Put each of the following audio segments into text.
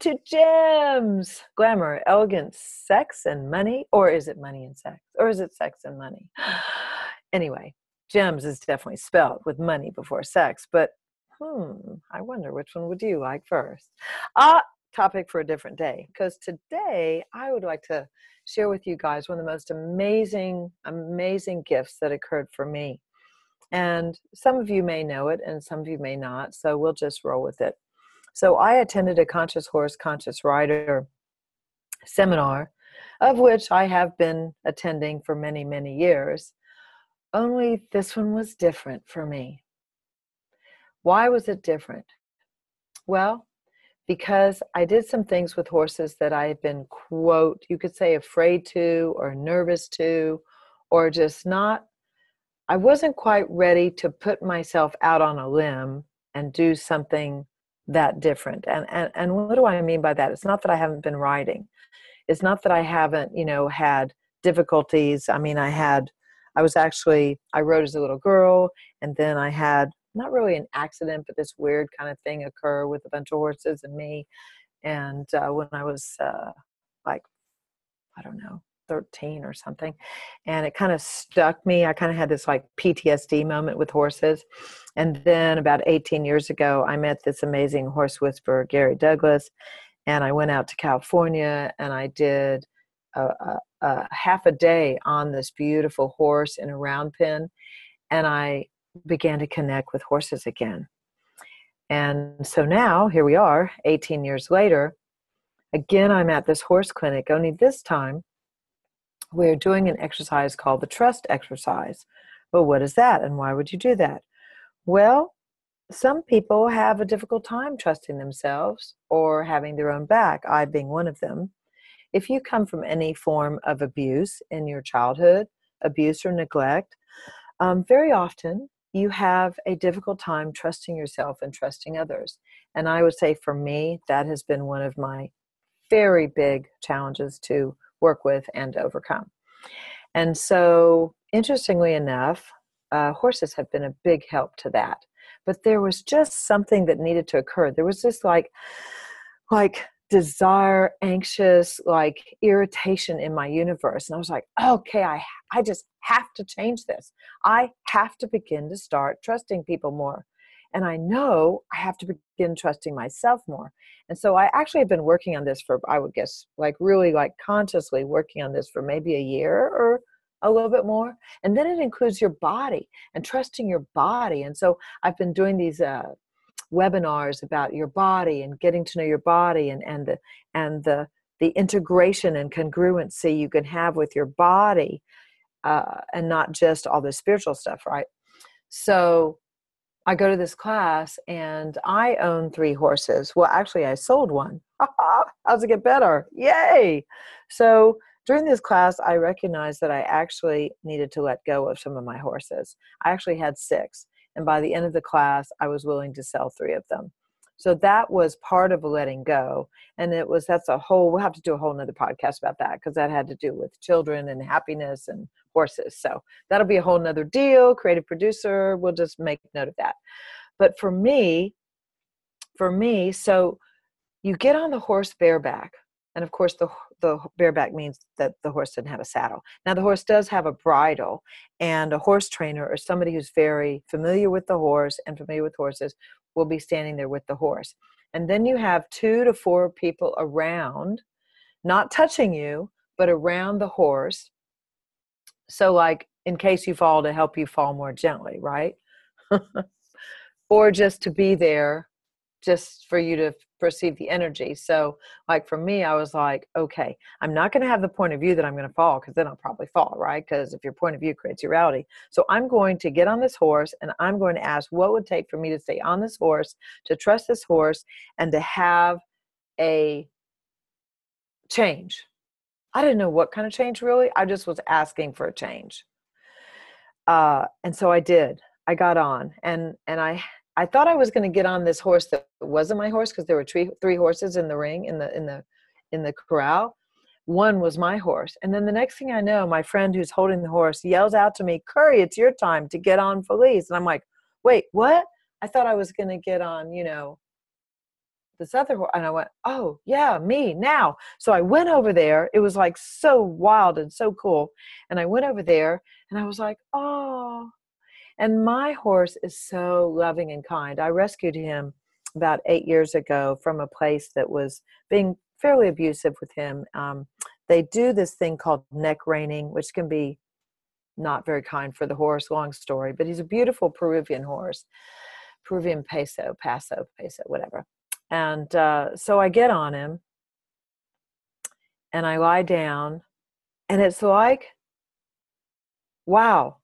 to gems glamour elegance sex and money. Or is it money and sex? Or is it sex and money? Anyway gems is definitely spelled with money before sex but hmm i wonder which one would you like first? Ah topic for a different day because today i would like to share with you guys one of the most amazing amazing gifts that occurred for me. And some of you may know it and some of you may not so we'll just roll with it so I attended a Conscious Horse, Conscious Rider seminar, of which I have been attending for many, many years. Only this one was different for me. Why was it different? Well, because I did some things with horses that I had been, quote, you could say afraid to, or nervous to, or just not, I wasn't quite ready to put myself out on a limb and do something that different and, and and what do i mean by that? It's not that i haven't been writing it's not that i haven't you know had difficulties. I mean i had i was actually i wrote as a little girl and then i had not really an accident but this weird kind of thing occur with a bunch of horses and me. And uh, when i was uh, like i don't know 13 or something and it kind of stuck me. I kind of had this like ptsd moment with horses and then about 18 years ago i met this amazing horse whisperer gary douglas and i went out to california and i did a, a, a half a day on this beautiful horse in a round pen and i began to connect with horses again. And so now here we are 18 years later again i'm at this horse clinic only this time we're doing an exercise called the trust exercise. But what is that and why would you do that? Well, some people have a difficult time trusting themselves or having their own back, I being one of them. If you come from any form of abuse in your childhood, abuse or neglect, um, very often you have a difficult time trusting yourself and trusting others. And I would say for me, that has been one of my very big challenges to work with and overcome. And so, interestingly enough, uh, horses have been a big help to that. But there was just something that needed to occur. There was this like, like desire, anxious, like irritation in my universe. And I was like, okay, I, I just have to change this. I have to begin to start trusting people more. And I know I have to begin trusting myself more. And so I actually have been working on this for, I would guess, like really like consciously working on this for maybe a year or a little bit more. And then it includes your body and trusting your body. And so I've been doing these uh, webinars about your body and getting to know your body and, and the, and the, the integration and congruency you can have with your body uh, and not just all the spiritual stuff, right? So I go to this class and I own three horses. Well, actually, I sold one. How's it get better? Yay! So during this class, I recognized that I actually needed to let go of some of my horses. I actually had six. And by the end of the class, I was willing to sell three of them so that was part of letting go and it was that's a whole we'll have to do a whole nother podcast about that because that had to do with children and happiness and horses. So that'll be a whole nother deal creative producer we'll just make note of that. But for me for me so you get on the horse bareback and of course the the bareback means that the horse doesn't have a saddle. Now the horse does have a bridle and a horse trainer or somebody who's very familiar with the horse and familiar with horses will be standing there with the horse. And then you have two to four people around, not touching you, but around the horse. So, like in case you fall, to help you fall more gently, right? or just to be there just for you to perceive the energy. So, like for me, I was like, okay, I'm not going to have the point of view that I'm going to fall because then I'll probably fall, right? Because if your point of view creates your reality. So, I'm going to get on this horse and I'm going to ask what would take for me to stay on this horse, to trust this horse, and to have a change. I didn't know what kind of change really. I just was asking for a change. Uh, and so I did. I got on and and I I thought I was going to get on this horse that wasn't my horse because there were three three horses in the ring in the in the in the corral. One was my horse, and then the next thing I know, my friend who's holding the horse yells out to me, "Curry, it's your time to get on Felice." And I'm like, "Wait, what? I thought I was going to get on, you know, this other horse. And I went, oh, yeah, me now. So I went over there. It was like so wild and so cool. And I went over there and I was like, oh. And my horse is so loving and kind. I rescued him about eight years ago from a place that was being fairly abusive with him. Um, they do this thing called neck reining, which can be not very kind for the horse. Long story, but he's a beautiful Peruvian horse, Peruvian peso, paso, peso, whatever. And uh, so I get on him and I lie down, and it's like, wow.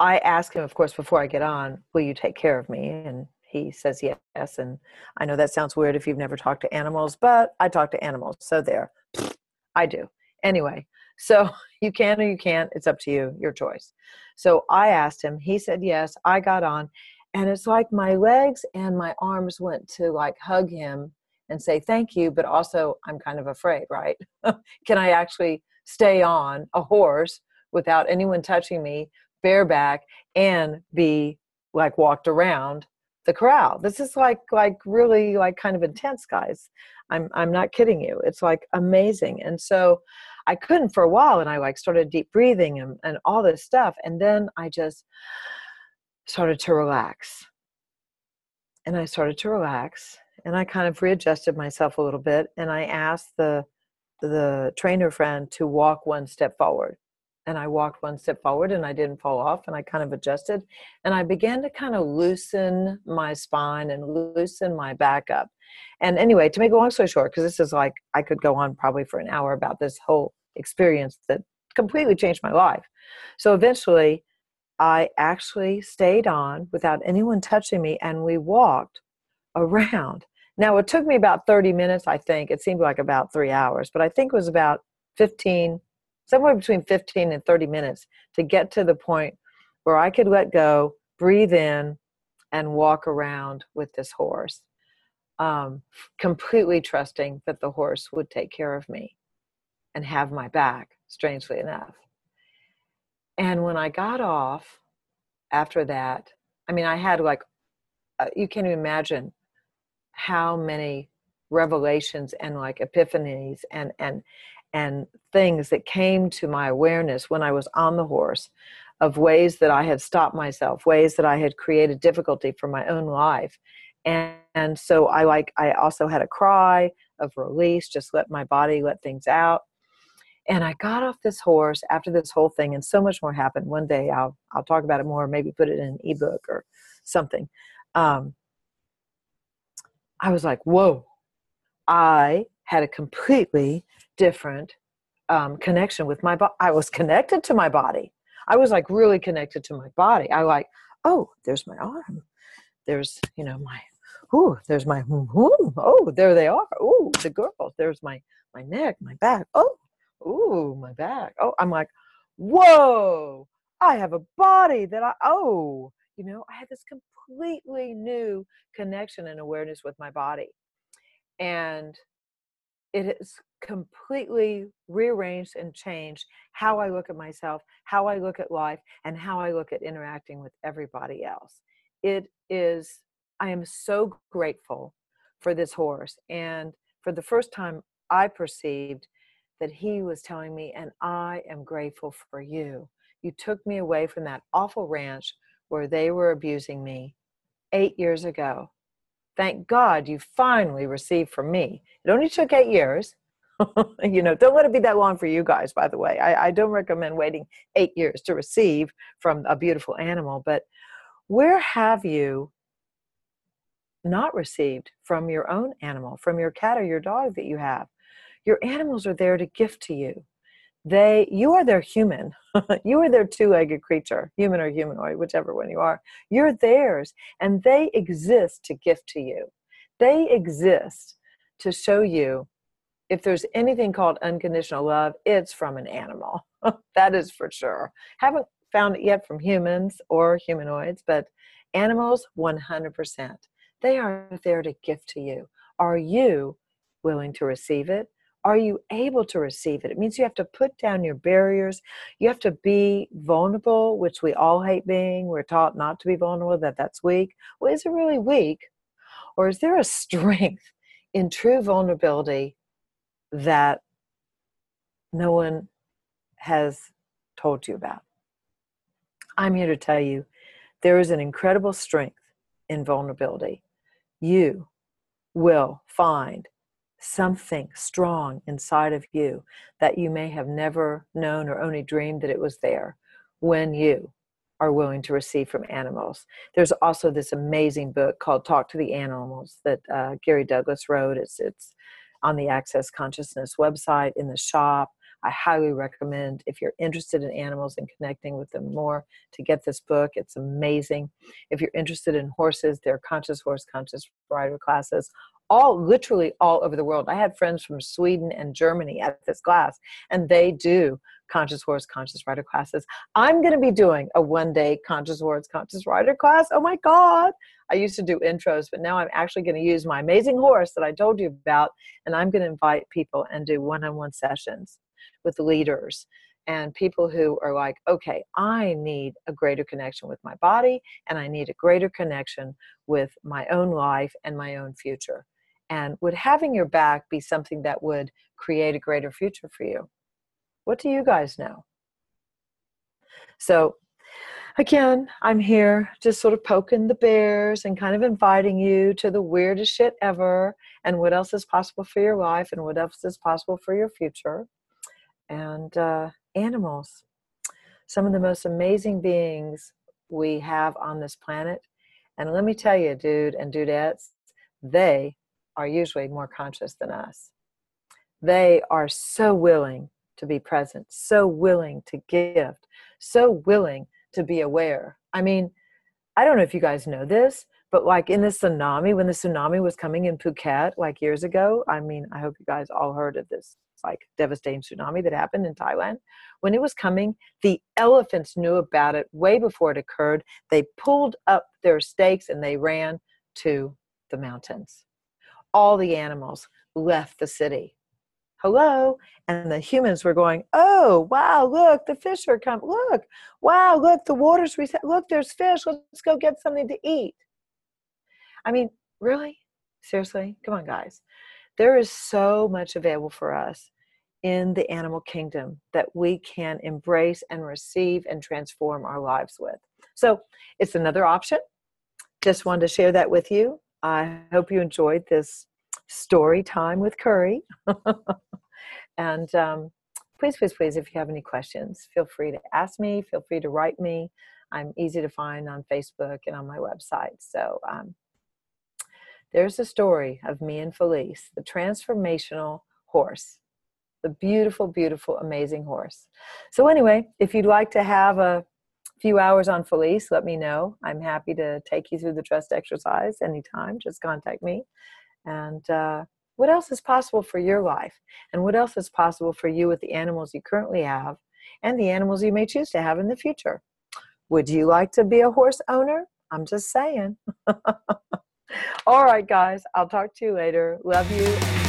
I ask him, of course, before I get on, will you take care of me? And he says yes. And I know that sounds weird if you've never talked to animals, but I talk to animals. So there, I do. Anyway, so you can or you can't. It's up to you, your choice. So I asked him. He said yes. I got on. And it's like my legs and my arms went to like hug him and say thank you, but also I'm kind of afraid, right? can I actually stay on a horse without anyone touching me, bareback, and be like walked around the corral? This is like like really like kind of intense, guys. I'm I'm not kidding you. It's like amazing. And so I couldn't for a while and I like started deep breathing and, and all this stuff. And then I just started to relax. And I started to relax and I kind of readjusted myself a little bit and I asked the the trainer friend to walk one step forward. And I walked one step forward and I didn't fall off and I kind of adjusted and I began to kind of loosen my spine and loosen my back up. And anyway, to make a long story short, because this is like I could go on probably for an hour about this whole experience that completely changed my life. So eventually I actually stayed on without anyone touching me and we walked around. Now, it took me about 30 minutes, I think. It seemed like about three hours, but I think it was about 15, somewhere between 15 and 30 minutes to get to the point where I could let go, breathe in, and walk around with this horse, um, completely trusting that the horse would take care of me and have my back, strangely enough. And when I got off after that, I mean, I had like, uh, you can't even imagine how many revelations and like epiphanies and, and, and things that came to my awareness when I was on the horse of ways that I had stopped myself, ways that I had created difficulty for my own life. And, and so I like, I also had a cry of release, just let my body let things out and I got off this horse after this whole thing, and so much more happened. One day I'll I'll talk about it more, maybe put it in an ebook or something. Um, I was like, whoa! I had a completely different um, connection with my body. I was connected to my body. I was like really connected to my body. I like, oh, there's my arm. There's you know my, ooh, there's my, ooh, oh, there they are. Ooh, the girls. There's my my neck, my back. Oh, ooh, my back. Oh, I'm like, whoa, I have a body that I, oh, you know, I had this completely new connection and awareness with my body. And it has completely rearranged and changed how I look at myself, how I look at life, and how I look at interacting with everybody else. It is, I am so grateful for this horse. And for the first time, I perceived that he was telling me, and I am grateful for you. You took me away from that awful ranch where they were abusing me eight years ago. Thank God you finally received from me. It only took eight years. you know, don't let it be that long for you guys, by the way. I, I don't recommend waiting eight years to receive from a beautiful animal, but where have you not received from your own animal, from your cat or your dog that you have? your animals are there to gift to you they you are their human. You are their two-legged creature human or humanoid whichever one you are. You're theirs and they exist to gift to you. They exist to show you if there's anything called unconditional love it's from an animal. That is for sure. Haven't found it yet from humans or humanoids but animals 100% they are there to gift to you. Are you willing to receive it are you able to receive it? It means you have to put down your barriers. You have to be vulnerable, which we all hate being. We're taught not to be vulnerable, that that's weak. Well, is it really weak? Or is there a strength in true vulnerability that no one has told you about? I'm here to tell you there is an incredible strength in vulnerability. You will find something strong inside of you that you may have never known or only dreamed that it was there when you are willing to receive from animals. There's also this amazing book called Talk to the Animals that uh, Gary Douglas wrote. It's, it's on the Access Consciousness website in the shop. I highly recommend if you're interested in animals and connecting with them more to get this book. It's amazing. If you're interested in horses, there are conscious horse, conscious rider classes all literally all over the world. I had friends from Sweden and Germany at this class, and they do conscious horse, conscious rider classes. I'm going to be doing a one day conscious horse, conscious rider class. Oh my God. I used to do intros, but now I'm actually going to use my amazing horse that I told you about, and I'm going to invite people and do one on one sessions with leaders and people who are like, okay, I need a greater connection with my body and I need a greater connection with my own life and my own future. And would having your back be something that would create a greater future for you? What do you guys know? So, again, I'm here just sort of poking the bears and kind of inviting you to the weirdest shit ever and what else is possible for your life and what else is possible for your future. And uh, animals, some of the most amazing beings we have on this planet. And let me tell you, dude and dudettes, they are usually more conscious than us. They are so willing to be present, so willing to give, so willing to be aware. I mean, I don't know if you guys know this, but like in the tsunami, when the tsunami was coming in Phuket like years ago, I mean, I hope you guys all heard of this like devastating tsunami that happened in Thailand. When it was coming, the elephants knew about it way before it occurred. They pulled up their stakes and they ran to the mountains all the animals left the city. Hello. And the humans were going, oh, wow, look, the fish are coming. Look, wow, look, the water's reset. Look, there's fish. Let's go get something to eat. I mean, really? Seriously? Come on, guys. There is so much available for us in the animal kingdom that we can embrace and receive and transform our lives with. So it's another option. Just wanted to share that with you. I hope you enjoyed this story time with Curry. and um, please, please, please, if you have any questions, feel free to ask me, feel free to write me. I'm easy to find on Facebook and on my website. So um, there's a story of me and Felice, the transformational horse, the beautiful, beautiful, amazing horse. So, anyway, if you'd like to have a few hours on Felice, let me know. I'm happy to take you through the trust exercise anytime. Just contact me. And uh, what else is possible for your life? And what else is possible for you with the animals you currently have and the animals you may choose to have in the future? Would you like to be a horse owner? I'm just saying. All right, guys, I'll talk to you later. Love you.